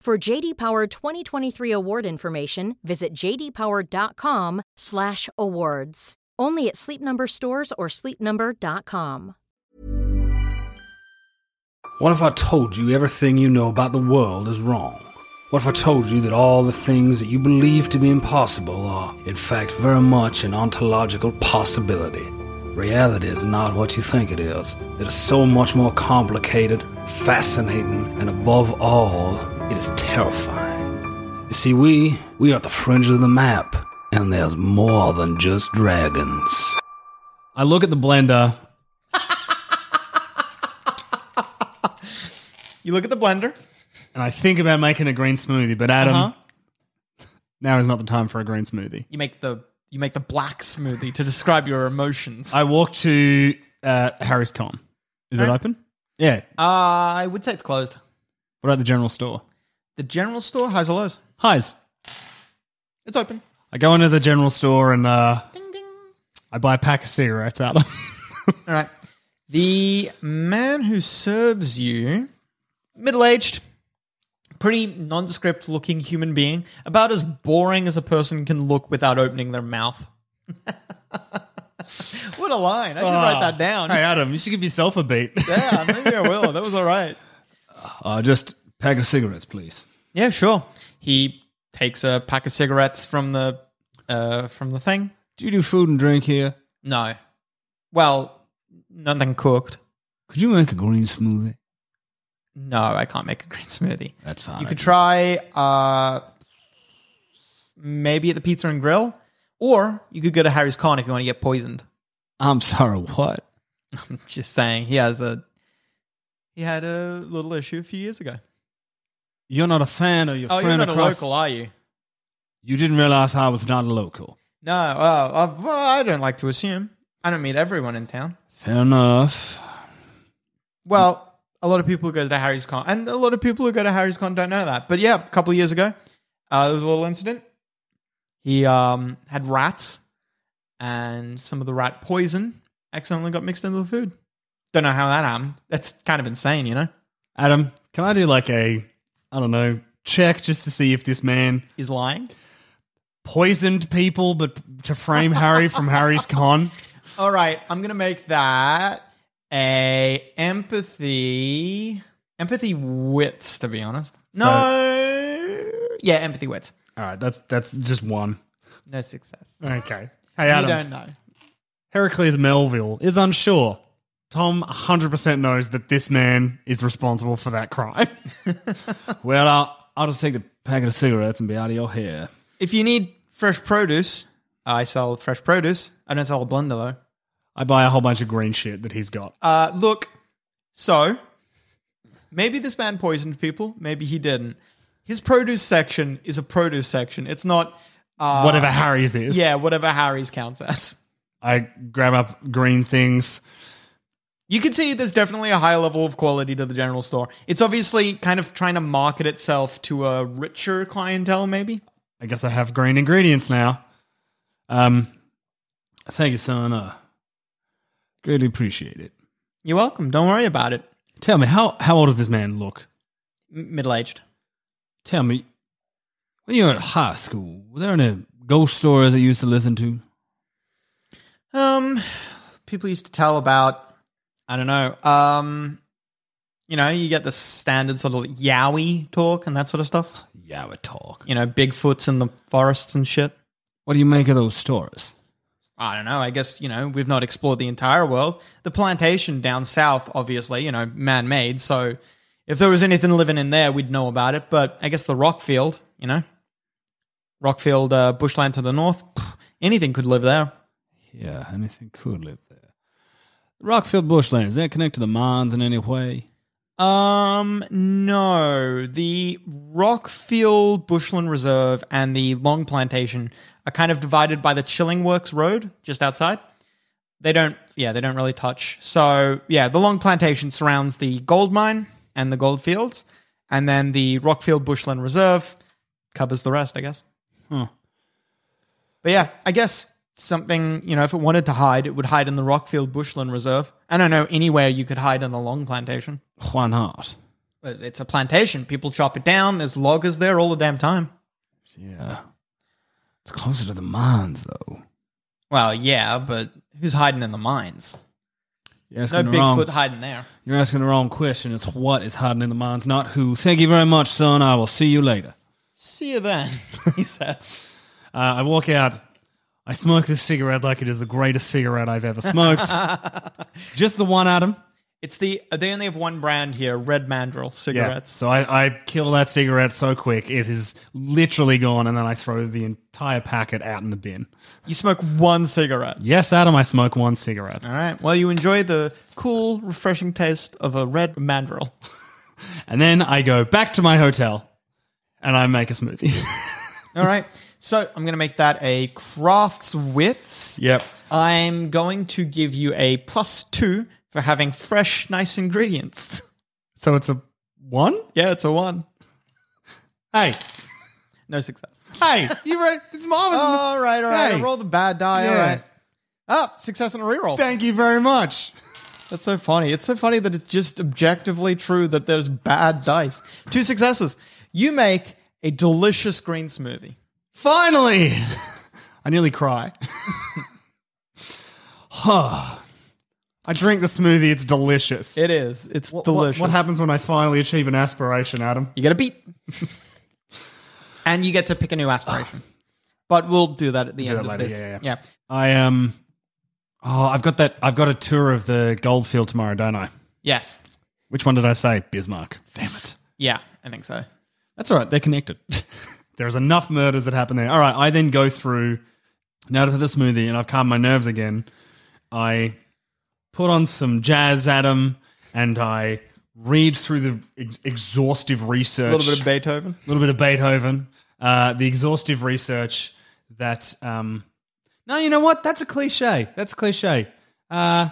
For JD Power 2023 award information, visit jdpower.com/awards. Only at Sleep Number stores or sleepnumber.com. What if I told you everything you know about the world is wrong? What if I told you that all the things that you believe to be impossible are, in fact, very much an ontological possibility? Reality is not what you think it is. It is so much more complicated, fascinating, and above all, it is terrifying. You see, we, we are at the fringe of the map, and there's more than just dragons. I look at the blender. You look at the blender. and I think about making a green smoothie, but Adam, Uh-huh. now is not the time for a green smoothie. You make the you make the black smoothie to describe your emotions. I walk to uh, Harry's Con. Is it Alright. open? Yeah. uh, I would say it's closed. What about the general store? The general store, highs or lows? Highs. It's open. I go into the general store and uh, I buy a pack of cigarettes out of All right. The man who serves you, middle aged, pretty nondescript looking human being, about as boring as a person can look without opening their mouth. what a line. I should write that down. Hey, Adam, you should give yourself a beat. Yeah, maybe I will. That was all right. Uh, just pack of cigarettes, please. Yeah, sure. He takes a pack of cigarettes from the uh, from the thing. Do you do food and drink here? No. Well, nothing cooked. Could you make a green smoothie? No, I can't make a green smoothie. That's fine. You could try uh, maybe at the Pizza and Grill, or you could go to Harry's Con if you want to get poisoned. I'm sorry, what? I'm just saying, he has a he had a little issue a few years ago. You're not a fan of your Oh, you're friend not a local, are you? You didn't realize I was not a local. No, well, uh, well, I don't like to assume. I don't meet everyone in town. Fair enough. Well, a lot of people who go to Harry's Con, and a lot of people who go to Harry's Con don't know that. But yeah, a couple of years ago, uh, there was a little incident. He um, had rats, and some of the rat poison accidentally got mixed into the food. Don't know how that happened. That's kind of insane, you know? Adam, can I do like a, I don't know, check just to see if this man Is lying. poisoned people, but to frame Harry from Harry's Con? All right, I'm gonna make that a empathy, empathy wits. To be honest, no, yeah, empathy wits. All right, that's that's just one. No success. Okay. Hey, Adam. You don't know. Heracles Melville is unsure. Tom 100% knows that this man is responsible for that crime. Well, I'll, I'll just take the packet of cigarettes and be out of your hair. If you need fresh produce, I sell fresh produce. I don't sell a blender though. I buy a whole bunch of green shit that he's got. Uh, look, so maybe this man poisoned people. Maybe he didn't. His produce section is a produce section. It's not uh, Whatever Harry's is. Yeah, whatever Harry's counts as. I grab up green things. You can see there's definitely a high level of quality to the general store. It's obviously kind of trying to market itself to a richer clientele, maybe. I guess I have green ingredients now. Um, Thank you, son. Uh, greatly appreciate it. You're welcome. Don't worry about it. tell me, how, how old does this man look? Middle aged. Tell me, when you were at high school, were there any ghost stories that you used to listen to? Um, people used to tell about, I don't know, um, You know, you get the standard sort of yowie talk and that sort of stuff. Yeah, we talk. You know, Bigfoots in the forests and shit. What do you make of those stories? I don't know. I guess, you know, we've not explored the entire world. The plantation down south, obviously, you know, man made. So if there was anything living in there, we'd know about it. But I guess the rockfield, you know, rockfield, uh, bushland to the north, pff, anything could live there. Yeah, anything could live there. Rockfield Bushland, is that connected to the mines in any way? Um, no. The Rockfield Bushland Reserve and the Long Plantation are kind of divided by the Chilling Works Road just outside. They don't, yeah, they don't really touch. So, yeah, the Long Plantation surrounds the gold mine and the gold fields, and then the Rockfield Bushland Reserve covers the rest, I guess. Huh. But yeah, I guess something, you know, if it wanted to hide, it would hide in the Rockfield Bushland Reserve. I don't know anywhere you could hide in the Long Plantation. Why not? But It's a plantation. People chop it down. There's loggers there all the damn time. Yeah. It's closer to the mines, though. Well, yeah, but who's hiding in the mines? You're No asking, the wrong, Bigfoot hiding there. you're asking the wrong question. It's what is hiding in the mines, not who. Thank you very much, son. I will see you later. See you then, he says. Uh, I walk out. I smoke this cigarette like it is the greatest cigarette I've ever smoked. Just the one, Adam. It's the they only have one brand here, Red Mandrill Yeah. cigarettes. So I, I kill that cigarette so quick it is literally gone, and then I throw the entire packet out in the bin. You smoke one cigarette. Yes, Adam, I smoke one cigarette. All right. Well, you enjoy the cool, refreshing taste of a red mandrill. And then I go back to my hotel and I make a smoothie. All right. So I'm going to make that a crafts wits. yep. I'm going to give you a plus two for having fresh, nice ingredients. So it's a one? yeah, it's a one. Hey, No success. hey, you ready? It's marvelous. all right, all right. Hey. I rolled the bad die. All Yeah. right. Ah, success on a reroll. Thank you very much. That's so funny. It's so funny that it's just objectively true that there's bad dice. Two successes. You make a delicious green smoothie. Finally! I nearly cry. Huh. I drink the smoothie. It's delicious. It is. It's What- what- delicious. What, happens when I finally achieve an aspiration, Adam? You get a beat. and you get to pick a new aspiration. But we'll do that at the end that of later, this. yeah, yeah. I um. Oh, I've got that. I've got a tour of the Goldfield tomorrow, don't I? Yes. Which one did I say? Bismarck. Damn it. Yeah, I think so. That's all right. They're connected. There's enough murders that happen there. All right. I then go through now to the smoothie, and I've calmed my nerves again. I put on some jazz, Adam, and I read through the ex- exhaustive research. A little bit of Beethoven. a little bit of Beethoven, uh, the exhaustive research that. Um, no, you know what? That's a cliche. That's a cliche. Uh,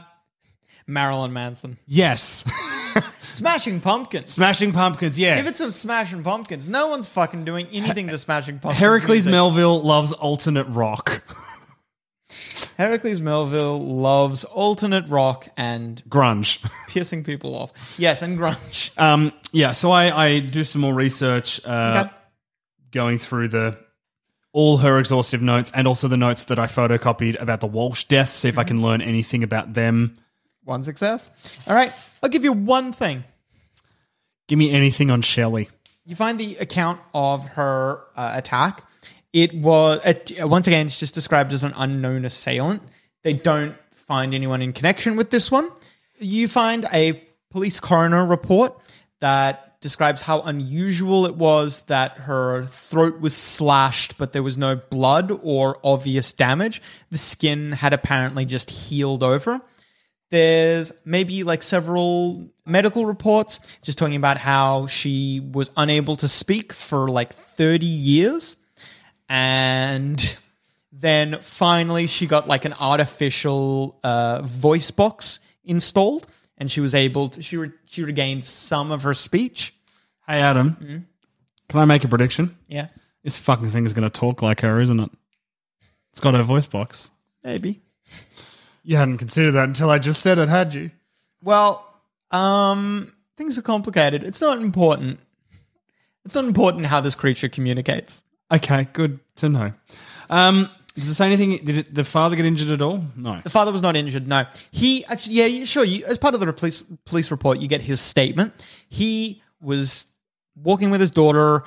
Marilyn Manson. yes. Smashing Pumpkins. Smashing Pumpkins, yeah. Give it some Smashing Pumpkins. No one's fucking doing anything to Smashing Pumpkins. Heracles music. Melville loves alternate rock. Heracles Melville loves alternate rock and Grunge. pissing people off. Yes, and grunge. Um, yeah, so I, I do some more research, uh, Okay. going through the all her exhaustive notes and also the notes that I photocopied about the Walsh deaths, see if I can learn anything about them. One success. All right, I'll give you one thing. Give me anything on Shelley. You find the account of her uh, attack. It was it, once again, it's just described as an unknown assailant. They don't find anyone in connection with this one. You find a police coroner report that describes how unusual it was that her throat was slashed, but there was no blood or obvious damage. The skin had apparently just healed over. There's maybe like several medical reports just talking about how she was unable to speak for like 30 years. And then finally she got like an artificial uh, voice box installed and she was able to, she, re- she regained some of her speech. Hey, Adam, can I make a prediction? Yeah, This fucking thing is going to talk like her, isn't it? It's got her voice box. maybe. You hadn't considered that until I just said it, had you? Well, um, things are complicated. It's not important. It's not important how this creature communicates. Okay, good to know. Um, Does it say anything? Did it, the father get injured at all? No. The father was not injured. No, he actually, yeah, you- sure. You, as part of the police police report, you get his statement. He was walking with his daughter.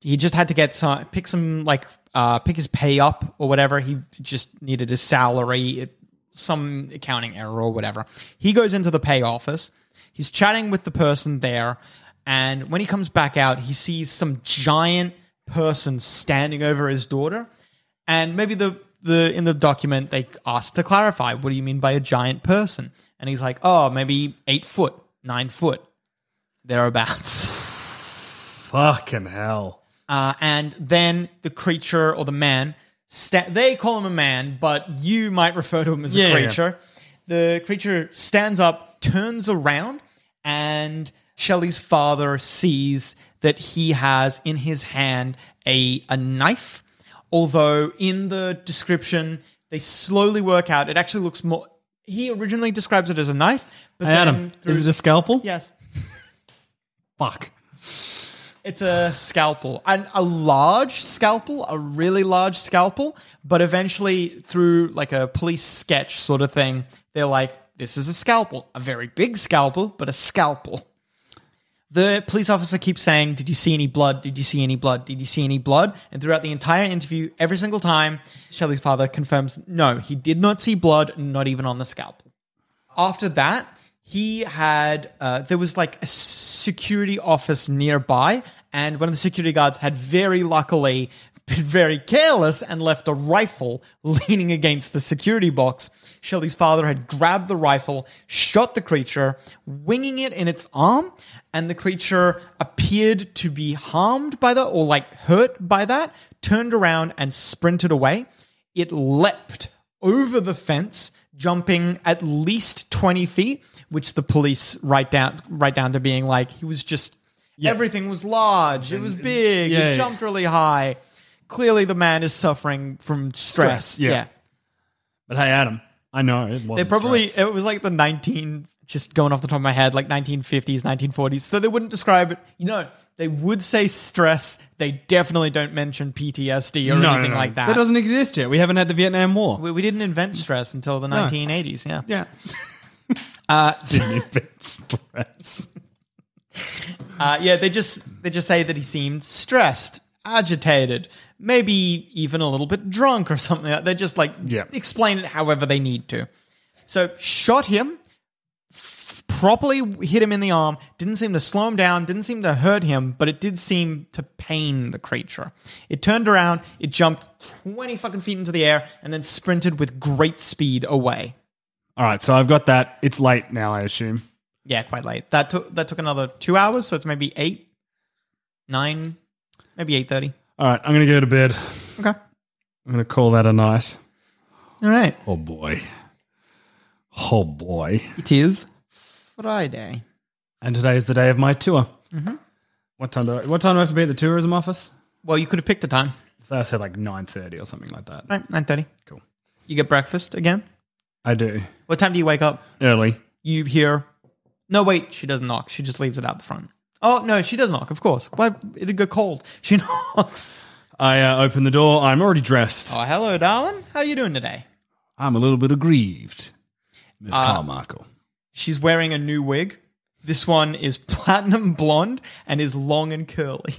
He just had to get some, pick some like, uh, pick his pay up or whatever. He just needed his salary, it- some accounting error or whatever. He goes into the pay office. He's chatting with the person there, and when he comes back out, he sees some giant person standing over his daughter. And maybe the the in the document they asked to clarify, what do you mean by a giant person? And he's like, oh, maybe eight foot, nine foot, thereabouts. Fucking hell. Uh, and then the creature or the man, sta- they call him a man, but you might refer to him as a Yeah, yeah. creature. The creature stands up, turns around, and Shelley's father sees that he has in his hand a, a knife. Although in the description, they slowly work out, it actually looks more. He originally describes it as a knife, but Hey, then Adam, through- is it a scalpel? yes. Fuck. It's a scalpel, and a large scalpel, a really large scalpel. But eventually, through like a police sketch sort of thing, they're like, "This is a scalpel, a very big scalpel, but a scalpel." The police officer keeps saying, "Did you see any blood? Did you see any blood? Did you see any blood?" And throughout the entire interview, every single time, Shelley's father confirms, "No, he did not see blood, not even on the scalpel." after that, he had uh, there was like a security office nearby, and one of the security guards had very luckily very careless and left a rifle leaning against the security box. Shelley's father had grabbed the rifle, shot the creature, winging it in its arm, and the creature appeared to be harmed by that or like hurt by that, turned around and sprinted away. It leapt over the fence, jumping at least 20 feet, which the police write down write down to being like he was just everything was large, it was big, Yeah, it yeah. jumped really high. Clearly the man is suffering from stress. Stress, yeah. But hey, Adam, I know it wasn't They probably stress. it was like the 19 just going off the top of my head like 1950s, 1940s. So they wouldn't describe it, you know, they would say stress. They definitely don't mention PTSD or no, no, anything no. like that. That doesn't exist yet. We haven't had the Vietnam War. we, we didn't invent stress until the 1980s, yeah. yeah. Uh, so- Didn't invent stress. Uh, yeah, they just they just say that he seemed stressed, agitated, maybe even a little bit drunk or something. like that. They just like Yeah. explain it however they need to. So shot him, f- properly hit him in the arm. Didn't seem to slow him down. Didn't seem to hurt him, but it did seem to pain the creature. It turned around. It jumped twenty fucking feet into the air and then sprinted with great speed away. All right, so I've got that. It's late now, I assume. Yeah, quite late. That took that took another two hours, so it's maybe eight, nine, maybe eight thirty. All right, I'm going to go to bed. Okay. I'm going to call that a night. All right. Oh, boy. Oh, boy. It is Friday. And today is the day of my tour. Mm-hmm. What time do I, what time do I have to be at the tourism office? Well, you could have picked the time. So I said like 9.30 or something like that. Right, nine thirty. Cool. You get breakfast again. I do. What time do you wake up? Early. You hear? No, wait. She doesn't knock. She just leaves it out the front. Oh no, she does knock. Of course. Why? It'd go cold. She knocks. I uh, open the door. I'm already dressed. Oh, hello, darling. How are you doing today? I'm a little bit aggrieved, Miss Uh, Carmichael. She's wearing a new wig. This one is platinum blonde and is long and curly.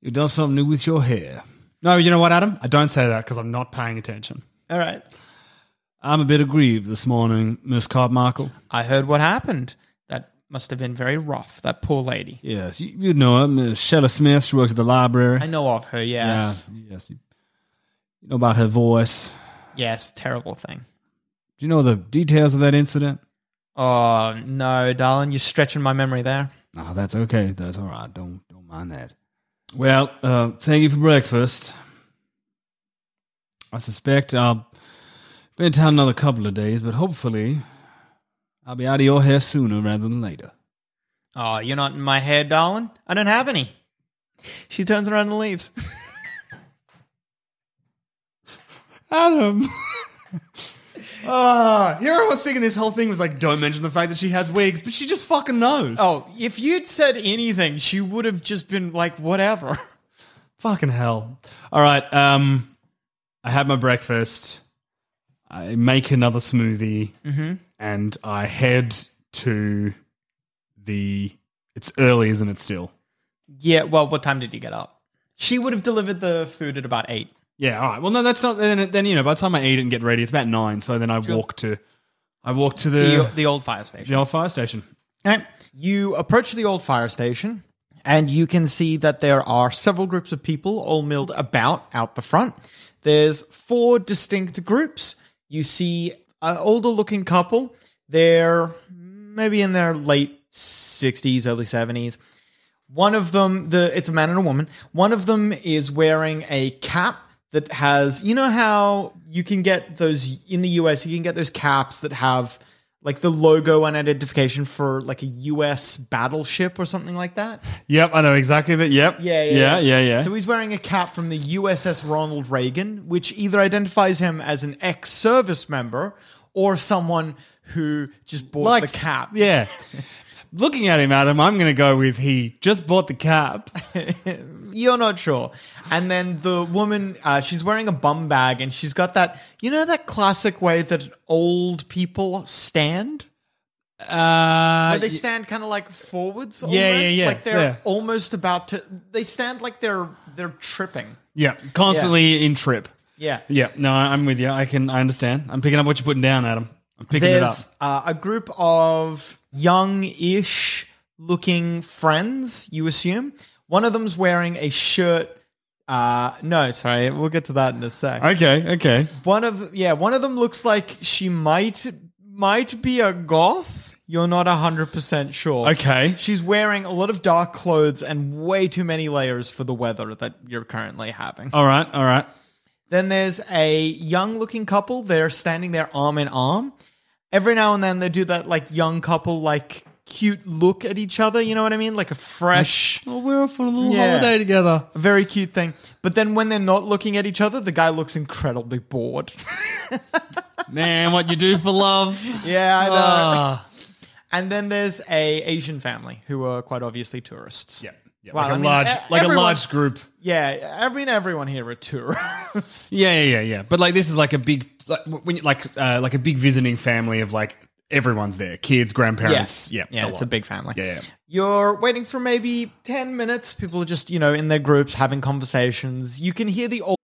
You've done something new with your hair. No, you know what, Adam? I don't say that because I'm not paying attention. All right. I'm a bit aggrieved this morning, Miss Carmichael. I heard what happened. Must have been very rough. That poor lady. Yes, you, you know her, Miss Shelley Smith. She works at the library. I know of her. Yes. Yeah, yes. You, you know about her voice. Yes. Terrible thing. Do you know the details of that incident? Oh no, darling, you're stretching my memory there. Oh, that's okay. That's all right. Don't don't mind that. Well, uh, thank you for breakfast. I suspect I'll be in town another couple of days, but hopefully I'll be out of your hair sooner rather than later. Oh, you're not in my hair, darling. I don't have any. She turns around and leaves. Adam. Ah, here I was thinking this whole thing was like, don't mention the fact that she has wigs, but she just fucking knows. oh, if you'd said anything, she would have just been like, whatever. fucking hell! All right, um, I have my breakfast. I make another smoothie, and I head to the. It's early, isn't it? Still. Yeah. Well, what time did you get up? She would have delivered the food at about eight. Yeah. All right. Well, no, that's not. Then, then you know, by the time I eat and get ready, it's about nine. So then I walk to. I walk to the The, the old fire station. the old fire station. Okay. You approach the old fire station, and you can see that there are several groups of people all milled about out the front. There's four distinct groups. You see an older looking couple. They're maybe in their late 60s, early 70s. One of them, the it's a man and a woman. One of them is wearing a cap that has, you know how you can get those in the US, you can get those caps that have like the logo and identification for like a US battleship or something like that. Yep, I know exactly that. Yep. Yeah, yeah, yeah, yeah. yeah. So he's wearing a cap from the USS Ronald Reagan, which either identifies him as an ex-service member or someone who just bought Likes- the cap. Yeah. Looking at him, Adam, I'm going to go with he just bought the cap. You're not sure. And then the woman, uh, she's wearing a bum bag and she's got that, you know, that classic way that old people stand? Uh, Where they stand kind of like forwards. Yeah, almost, yeah, yeah, Like they're yeah. almost about to. They stand like they're they're tripping. yeah, constantly in trip. Yeah. Yeah, no, I- I'm with you. I can, I understand. I'm picking up what you're putting down, Adam. I'm picking it up. There's uh, a group of young-ish looking friends. You assume one of them's wearing a shirt. Uh, no, sorry, we'll get to that in a sec. Okay, okay. One of yeah, one of them looks like she might might be a goth. You're not hundred percent sure. Okay. She's wearing a lot of dark clothes and way too many layers for the weather that you're currently having. All right, all right. Then there's a young looking couple. They're standing there arm in arm. Every now and then they do that like young couple like cute look at each other, you know what I mean? Like a fresh Oh, we're off on a little Yeah. holiday together. a very cute thing. But then when they're not looking at each other, the guy looks incredibly bored. Man, what you do for love. yeah, I know. Ah. And then there's a Asian family who are quite obviously tourists. yeah, yeah, like a I mean, large, e- like a everyone- large group. Yeah, I mean everyone here are tourists. Yeah, yeah, yeah, yeah. But like this is like a big, like when you, like uh, like a big visiting family of like everyone's there, kids, grandparents. Yeah, yeah, the it's a big family. Yeah, yeah. You're waiting for maybe 10 minutes. People are just, you know, in their groups having conversations. You can hear the old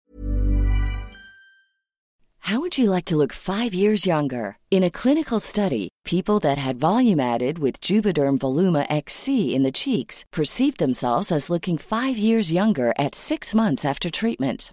How would you like to look five years younger? In a clinical study, people that had volume added with Juvederm Voluma XC in the cheeks perceived themselves as looking five years younger at six months after treatment.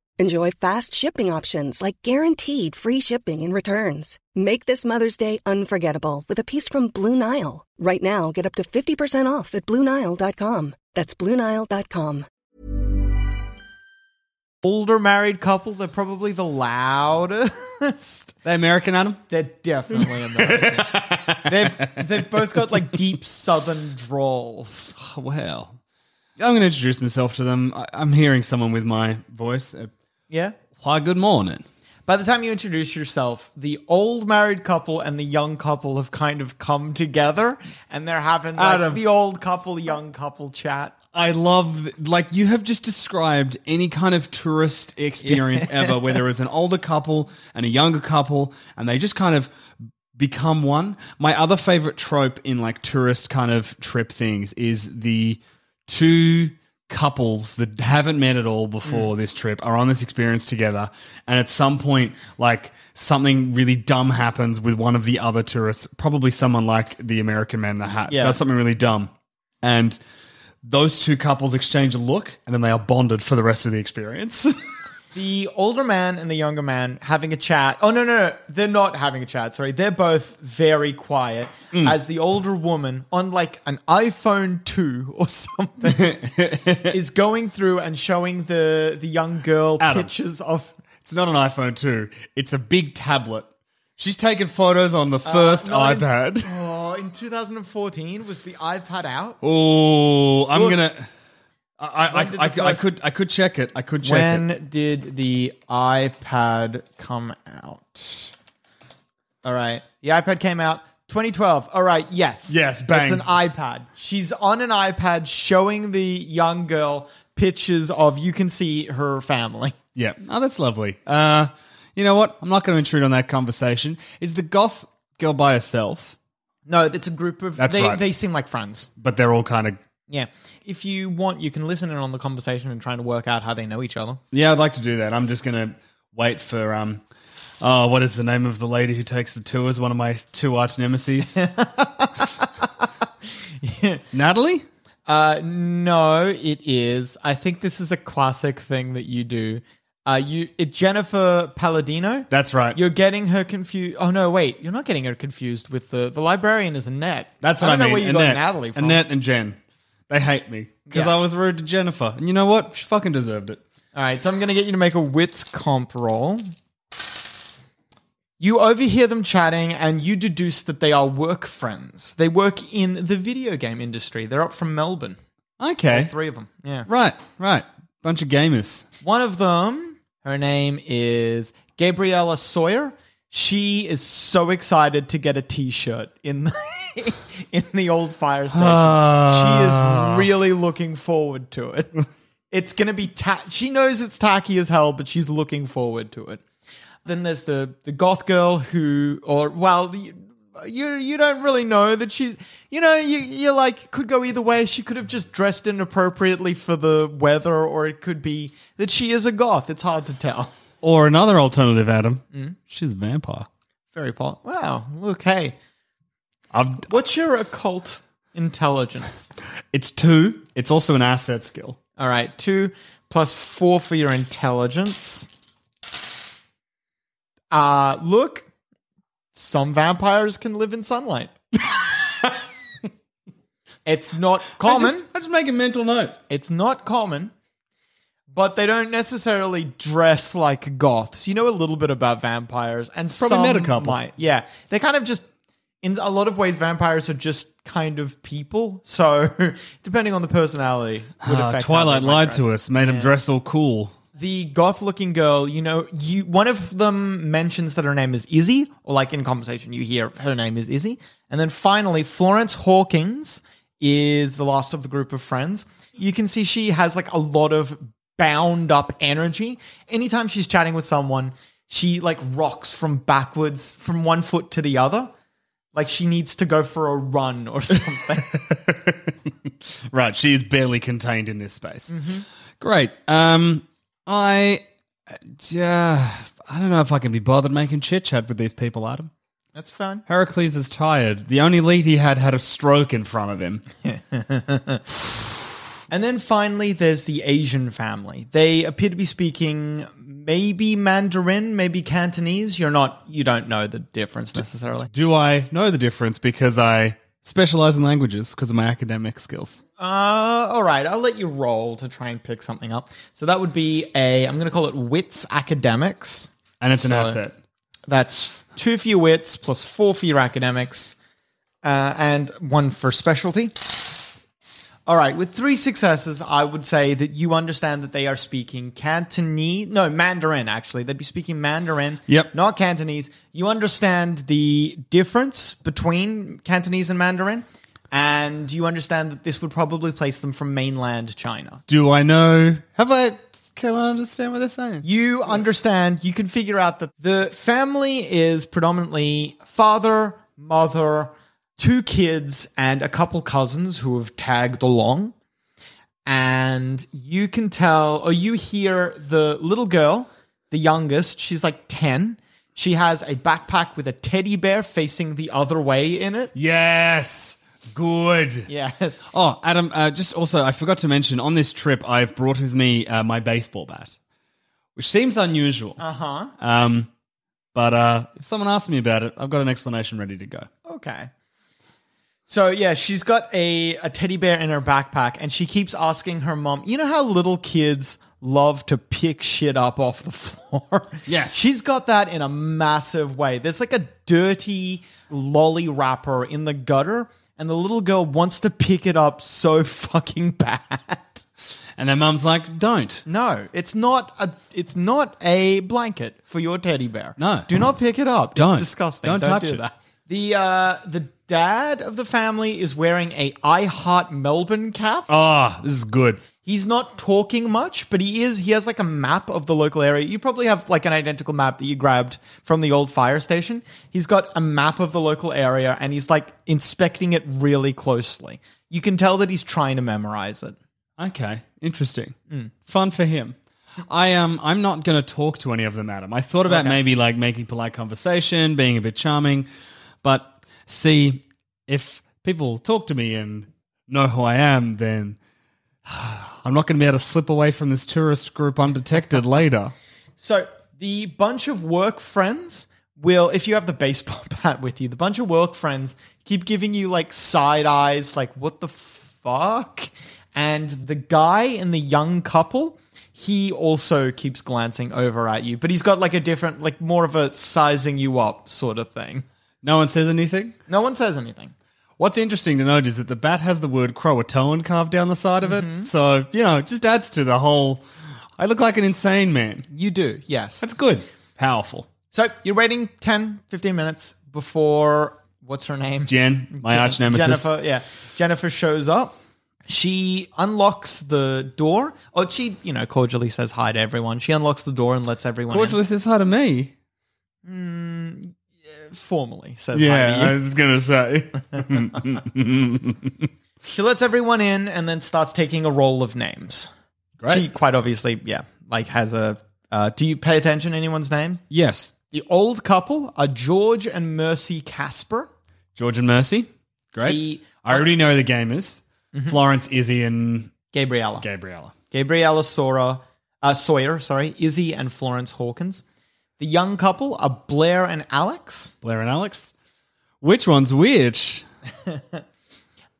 Enjoy fast shipping options like guaranteed free shipping and returns. Make this Mother's Day unforgettable with a piece from Blue Nile. Right now, get up to 50% off at BlueNile.com. That's BlueNile.com. older married couple. They're probably the loudest. They American, Adam? They're definitely American. they've they've both got like deep southern drawls. Well, I'm going to introduce myself to them. I- I'm hearing someone with my voice. Uh, Yeah. Why, good morning. By the time you introduce yourself, the old married couple and the young couple have kind of come together, and they're having like Adam. the old couple, young couple chat. I love, like, you have just described any kind of tourist experience ever where there is an older couple and a younger couple, and they just kind of become one. My other favorite trope in like tourist kind of trip things is the two couples that haven't met at all before mm. this trip are on this experience together and at some point like something really dumb happens with one of the other tourists probably someone like the american man in the hat Yeah. does something really dumb. And those two couples exchange a look and then they are bonded for the rest of the experience The older man and the younger man having a chat. Oh no, no, no, they're not having a chat. Sorry, they're both very quiet. Mm. As the older woman on like an iPhone two or something is going through and showing the the young girl Adam. pictures of. It's not an iPhone 2. It's a big tablet. She's taking photos on the uh, first not in- iPad. Oh, in 2014 was the iPad out. Oh, I'm Look. gonna. I I, I, the I, could I could check it. I could check it. When did the iPad come out? All right. The iPad came out 2012. All right. Yes. Yes, bang. It's an iPad. She's on an iPad showing the young girl pictures of, you can see her family. Yeah. Oh, that's lovely. Uh, you know what? I'm not going to intrude on that conversation. Is the goth girl by herself? No, it's a group of, That's they, right. they seem like friends. But they're all kind of. Yeah. If you want, you can listen in on the conversation and trying to work out how they know each other. Yeah, I'd like to do that. I'm just going to wait for um. Oh, what is the name of the lady who takes the tours? One of my two arch nemesis. Natalie. Uh, no, it is. I think this is a classic thing that you do. Uh, you it, Jennifer Palladino. That's right. You're getting her confused. Oh no, wait, you're not getting her confused with the the librarian is Annette. That's I what I, don't know mean. where you Annette, got Natalie from. Annette and Jen. They hate me because Yeah. I was rude to Jennifer. And you know what? She fucking deserved it. All right, so I'm gonna get you to make a wits comp roll. You overhear them chatting, and you deduce that they are work friends. They work in the video game industry. They're up from Melbourne. Okay. Three of them. Yeah. Right, right. Bunch of gamers. One of them, her name is Gabriella Sawyer. She is so excited to get a T-shirt in the in the old fire station. she is really looking forward to it. It's gonna be ta- she knows it's tacky as hell, but she's looking forward to it. Then there's the the goth girl who, or well, you you don't really know that she's you know you you like could go either way. She could have just dressed inappropriately for the weather, or it could be that she is a goth. It's hard to tell. Or another alternative, Adam. Mm. She's a vampire. Very pol. Wow. Look, hey, I've, what's your occult intelligence? it's two. It's also an asset skill. All right, two plus four for your intelligence. Uh look, some vampires can live in sunlight. it's not common. I just, I just make a mental note. It's not common, but they don't necessarily dress like goths. You know a little bit about vampires, and Probably some met a couple. might. Yeah, they kind of just. In a lot of ways, vampires are just kind of people. So, depending on the personality, would Ah, Twilight lied to us, made him dress all cool. The goth-looking girl, you know, you one of them mentions that her name is Izzy, or like in conversation, you hear her name is Izzy, and then finally, Florence Hawkins is the last of the group of friends. You can see she has like a lot of bound up energy. Anytime she's chatting with someone, she like rocks from backwards from one foot to the other. Like she needs to go for a run or something. Right, she is barely contained in this space. Mm-hmm. Great. Um, I, uh, I don't know if I can be bothered making chit chat with these people, Adam. That's fine. Heracles is tired. The only lead he had had a stroke in front of him. And then finally, there's the Asian family. They appear to be speaking maybe Mandarin, maybe Cantonese. You're not, you don't know the difference necessarily. Do I know the difference because I specialize in languages because of my academic skills. Uh, all right, I'll let you roll to try and pick something up. So that would be a, I'm going to call it Wits Academics. And it's an So- asset. That's two for your wits plus four for your academics, uh, and one for specialty. All right, with three successes, I would say that you understand that they are speaking Cantonese. No, Mandarin, actually. They'd be speaking Mandarin. Yep. Not Cantonese. You understand the difference between Cantonese and Mandarin, and you understand that this would probably place them from mainland China. Do I know? Have I? Can I understand what they're saying? You understand, you can figure out that the family is predominantly father, mother, two kids, and a couple cousins who have tagged along. And you can tell, or you hear the little girl, the youngest, she's like 10. She has a backpack with a teddy bear facing the other way in it. Yes. Good. Yes. Oh, Adam, uh, just also, I forgot to mention on this trip, I've brought with me uh, my baseball bat, which seems unusual. Uh huh. Um, but uh, if someone asks me about it, I've got an explanation ready to go. Okay. So yeah, she's got a, a teddy bear in her backpack, and she keeps asking her mom. You know how little kids love to pick shit up off the floor? Yes. She's got that in a massive way. There's like a dirty lolly wrapper in the gutter, and the little girl wants to pick it up so fucking bad. And their mum's like, don't. No, it's not a it's not a blanket for your teddy bear. No. Do not pick it up. Don't. It's disgusting. Don't touch do it. that. The uh the dad of the family is wearing a I Heart Melbourne cap. Oh, this is good. He's not talking much, but he is he has like a map of the local area. You probably have like an identical map that you grabbed from the old fire station. He's got a map of the local area and he's like inspecting it really closely. You can tell that he's trying to memorize it. Okay, interesting. Fun for him. I um, I'm not going to talk to any of them, Adam. I thought about maybe like making polite conversation, being a bit charming, but see, if people talk to me and know who I am, then I'm not going to be able to slip away from this tourist group undetected later. So the bunch of work friends will, if you have the baseball bat with you, the bunch of work friends keep giving you like side eyes, like what the fuck? And the guy and the young couple, he also keeps glancing over at you, but he's got like a different, like more of a sizing you up sort of thing. No one says anything. No one says anything. What's interesting to note is that the bat has the word Croatoan carved down the side of it. Mm-hmm. So, you know, it just adds to the whole. I look like an insane man. You do, yes. That's good. Powerful. So you're waiting 10, 15 minutes before, what's her name? Jen, my arch nemesis. Jennifer, yeah. Jennifer shows up. She unlocks the door. Oh, she, you know, cordially says hi to everyone. She unlocks the door and lets everyone Cordially says hi to me. Mm, Formally says Yeah, hi to I you. was to say. She lets everyone in and then starts taking a roll of names. Great. She quite obviously, yeah, like has a. Uh, do you pay attention to anyone's name? yes. The old couple are George and Mercy Casper. George and Mercy. Great. The- I already know the gamers. Florence, Izzy, and Gabriella. Gabriella. Gabriella Sora, uh, Sawyer, sorry, Izzy and Florence Hawkins. The young couple are Blair and Alex. Blair and Alex. Which one's which?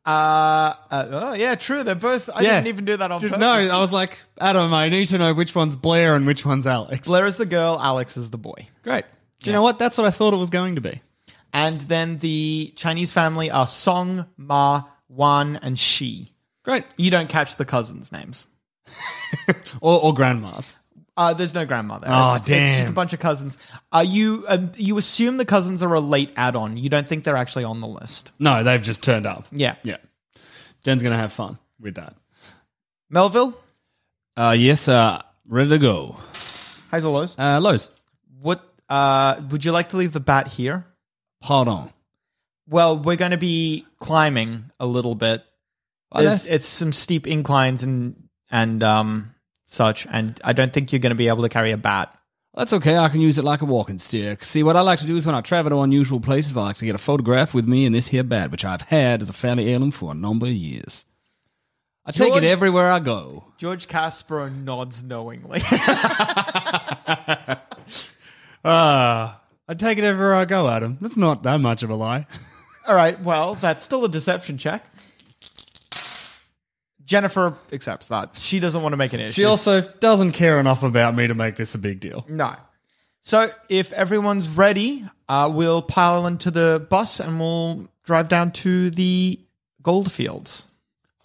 Uh, uh, oh yeah, true. They're both. I yeah. didn't even do that on purpose. No, I was like, Adam, I need to know which one's Blair and which one's Alex. Blair is the girl, Alex is the boy. Great. Do you know what? That's what I thought it was going to be. And then the Chinese family are Song, Ma, Wan, and Shi. Great. You don't catch the cousins' names. Or, or grandmas. Uh, there's no grandmother. Oh, it's, It's just a bunch of cousins. Uh, you um, you assume the cousins are a late add-on. You don't think they're actually on the list. No, they've just turned up. Yeah. Yeah. Jen's going to have fun with that. Melville, Uh, yes, uh, ready to go. highs or lows? Uh, lows. What uh, would you like to leave the bat here? Pardon. Well, we're going to be climbing a little bit. Oh, There's- that's- it's some steep inclines and and um such, and I don't think you're going to be able to carry a bat. That's okay. I can use it like a walking stick. See, what I like to do is when I travel to unusual places, I like to get a photograph with me in this here bat, which I've had as a family heirloom for a number of years. I take it everywhere I go. George Casper nods knowingly. Ah, I take it everywhere I go, Adam. That's not that much of a lie. All right. Well, that's still a deception check. Jennifer accepts that. She doesn't want to make an issue. She also doesn't care enough about me to make this a big deal. No. So if everyone's ready, uh, we'll pile into the bus and we'll drive down to the Goldfields.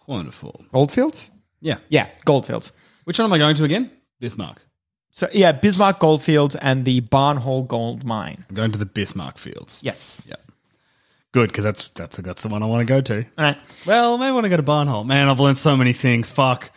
Wonderful. Goldfields? Yeah. Yeah, Goldfields. Which one am I going to again? Bismarck. So yeah, Bismarck Goldfields and the Barnhall Gold Mine. I'm going to the Bismarck Fields. Yes. Yeah. Good, because that's that's that's the one I want to go to. All right. Well, maybe I want to go to Barnhole. Man, I've learned so many things. Fuck.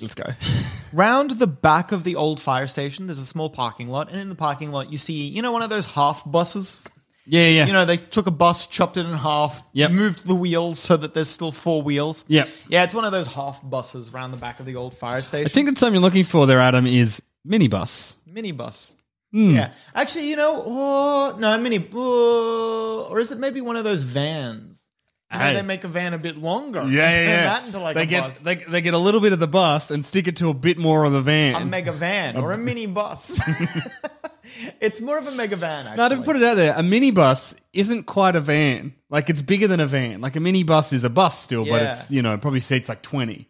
Let's go. Round the back of the old fire station, there's a small parking lot, and in the parking lot, you see, you know, one of those half buses. Yeah, yeah. You know, they took a bus, chopped it in half, Yep. moved the wheels so that there's still four wheels. Yep. Yeah, it's one of those half buses round the back of the old fire station. I think the term you're looking for there, Adam, is minibus. minibus. Hmm. Yeah, actually, you know, oh, no, mini, oh, or is it maybe one of those vans? You know, Hey. they make a van a bit longer. and Yeah, turn yeah, yeah. That into like they a get bus. they, they get a little bit of the bus and stick it to a bit more of the van. a mega van or a mini bus. it's more of a mega van. Actually. no, to put it out there, a minibus isn't quite a van. Like it's bigger than a van. Like a minibus is a bus still, but Yeah. it's you know probably seats like twenty,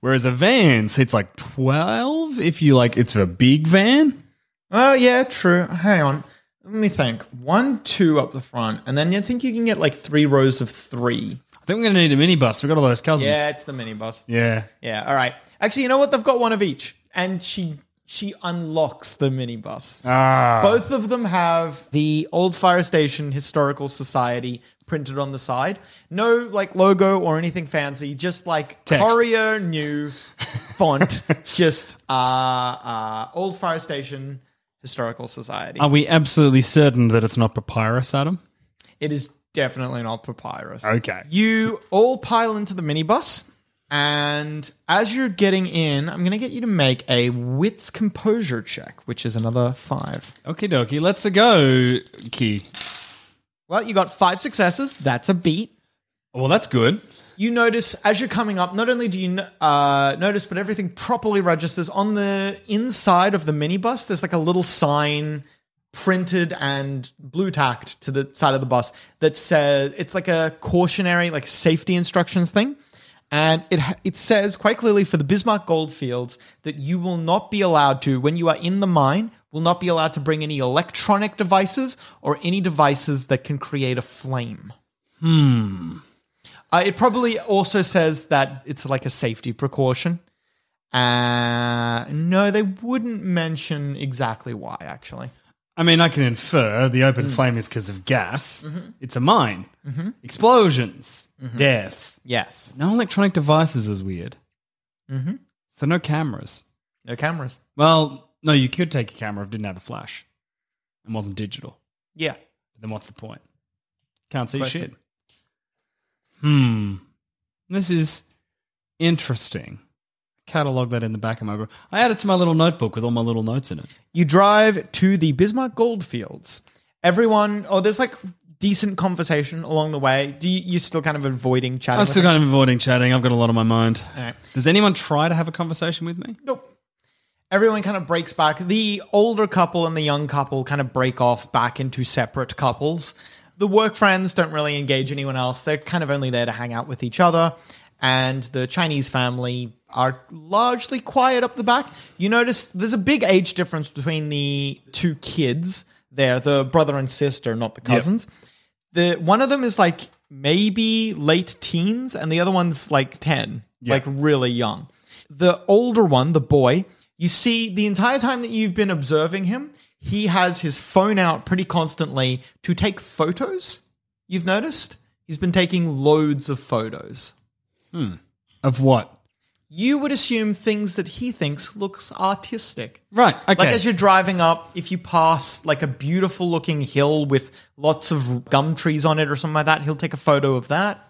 whereas a van seats like twelve. If you like, it's a big van. Oh yeah, true. Hang on. Let me think. One, two up the front, and then you think you can get like three rows of three. I think we're gonna need a minibus. We've got all those cousins. Yeah, it's the minibus. yeah. Yeah. All right. Actually, you know what? They've got one of each, and she she unlocks the minibus. Ah, Both of them have the Old Fire Station Historical Society printed on the side. No like logo or anything fancy, just like Text. Courier new font. just uh, uh, Old Fire Station Historical Society. are we absolutely certain that it's not papyrus, Adam? it is definitely not papyrus. Okay. You all pile into the minibus, and as you're getting in, I'm going to get you to make a wits composure check, which is another five. Okie dokie. Let's go, Key. Well, you got five successes. That's a beat. Well, that's good. You notice as you're coming up, not only do you uh, notice, but everything properly registers on the inside of the minibus. There's like a little sign printed and blue tacked to the side of the bus that says it's like a cautionary, like safety instructions thing. And it it says quite clearly for the Bismarck Goldfields that you will not be allowed to, when you are in the mine, will not be allowed to bring any electronic devices or any devices that can create a flame. Uh, it probably also says that it's like a safety precaution. Uh, no, they wouldn't mention exactly why, actually. I mean, I can infer the open flame is because of gas. It's a mine. Explosions. Death. Yes. No electronic devices is weird. Mm-hmm. So no cameras. No cameras. Well, no, you could take a camera if it didn't have a flash and wasn't digital. Yeah. Then what's the point? Can't see shit. Hmm. This is interesting. Catalog that in the back of my. Book. I added it to my little notebook with all my little notes in it. You drive to the Bismarck Goldfields. Everyone, oh, there's like decent conversation along the way. Do you, you're still kind of avoiding chatting? I'm with still them? kind of avoiding chatting. I've got a lot on my mind. All right. Does anyone try to have a conversation with me? Nope. Everyone kind of breaks back. The older couple and the young couple kind of break off back into separate couples. The work friends don't really engage anyone else. They're kind of only there to hang out with each other. And the Chinese family are largely quiet up the back. You notice there's a big age difference between the two kids there, the brother and sister, not the cousins. The one of them is like maybe late teens, and the other one's like 10, like really young. The older one, the boy, you see the entire time that you've been observing him, he has his phone out pretty constantly to take photos. You've noticed? He's been taking loads of photos. Hmm. Of what? You would assume things that he thinks looks artistic. Right. Okay. Like as you're driving up, if you pass like a beautiful looking hill with lots of gum trees on it or something like that, he'll take a photo of that.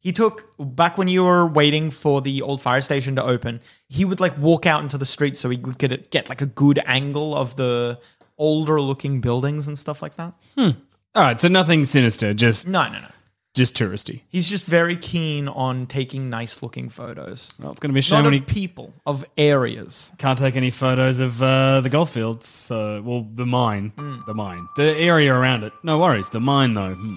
He took back when you were waiting for the old fire station to open. He would like walk out into the street so he could get it, get like a good angle of the older looking buildings and stuff like that. All right. So nothing sinister. Just No, no, no. just touristy. He's just very keen on taking nice looking photos. Well, it's going to be a shame Not when of he people, of areas. can't take any photos of uh, the golf fields. So, well, the mine, Hmm. the mine, the area around it. No worries. The mine, though. Hmm.